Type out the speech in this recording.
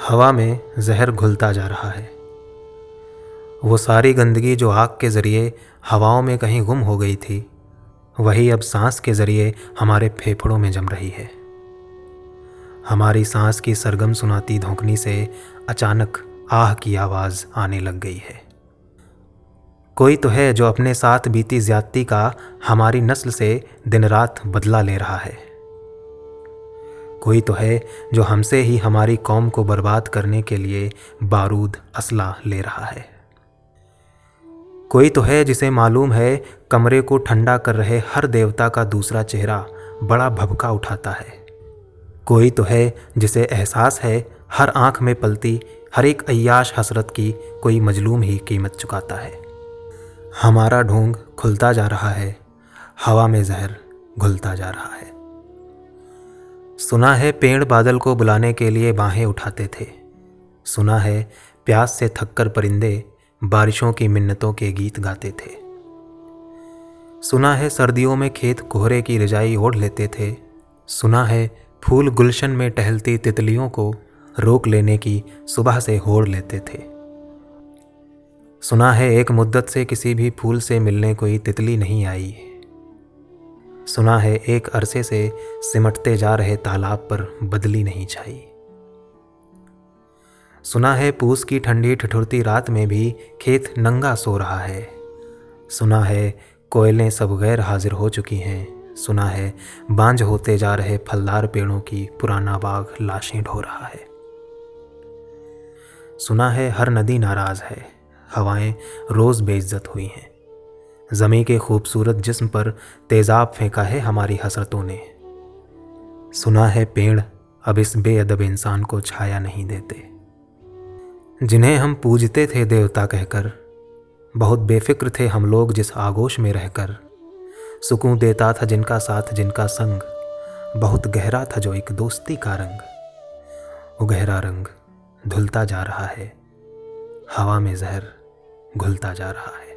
हवा में जहर घुलता जा रहा है। वो सारी गंदगी जो आग के ज़रिए हवाओं में कहीं गुम हो गई थी, वही अब सांस के ज़रिए हमारे फेफड़ों में जम रही है। हमारी सांस की सरगम सुनाती धोकनी से अचानक आह की आवाज़ आने लग गई है। कोई तो है जो अपने साथ बीती ज्यादती का हमारी नस्ल से दिन रात बदला ले रहा है। कोई तो है जो हमसे ही हमारी कौम को बर्बाद करने के लिए बारूद असला ले रहा है। कोई तो है जिसे मालूम है कमरे को ठंडा कर रहे हर देवता का दूसरा चेहरा बड़ा भबका उठाता है। कोई तो है जिसे एहसास है हर आँख में पलती, हर एक अयाश हसरत की कोई मजलूम ही कीमत चुकाता है। हमारा ढोंग खुलता जा रहा है, हवा में जहर घुलता जा रहा है। सुना है पेड़ बादल को बुलाने के लिए बाहें उठाते थे। सुना है प्यास से थककर परिंदे बारिशों की मिन्नतों के गीत गाते थे। सुना है सर्दियों में खेत कोहरे की रजाई ओढ़ लेते थे। सुना है फूल गुलशन में टहलती तितलियों को रोक लेने की सुबह से होड़ लेते थे। सुना है एक मुद्दत से किसी भी फूल से मिलने कोई तितली नहीं आई। सुना है, एक अरसे से सिमटते जा रहे तालाब पर बदली नहीं छाई। सुना है, पूस की ठंडी ठिठुरती रात में भी खेत नंगा सो रहा है। सुना है, कोयलें सब गैर हाजिर हो चुकी हैं। सुना है, बांझ होते जा रहे फलदार पेड़ों की पुराना बाग लाशें ढो रहा है। सुना है, हर नदी नाराज़ है। हवाएँ रोज़ बेइज्जत हुई हैं। ज़मी के खूबसूरत जिस्म पर तेज़ाब फेंका है हमारी हसरतों ने। सुना है पेड़ अब इस बेअदब इंसान को छाया नहीं देते। जिन्हें हम पूजते थे देवता कहकर, बहुत बेफिक्र थे हम लोग जिस आगोश में रहकर। सुकून देता था जिनका साथ जिनका संग, बहुत गहरा था जो एक दोस्ती का रंग। वो गहरा रंग धुलता जा रहा है, हवा में जहर घुलता जा रहा है।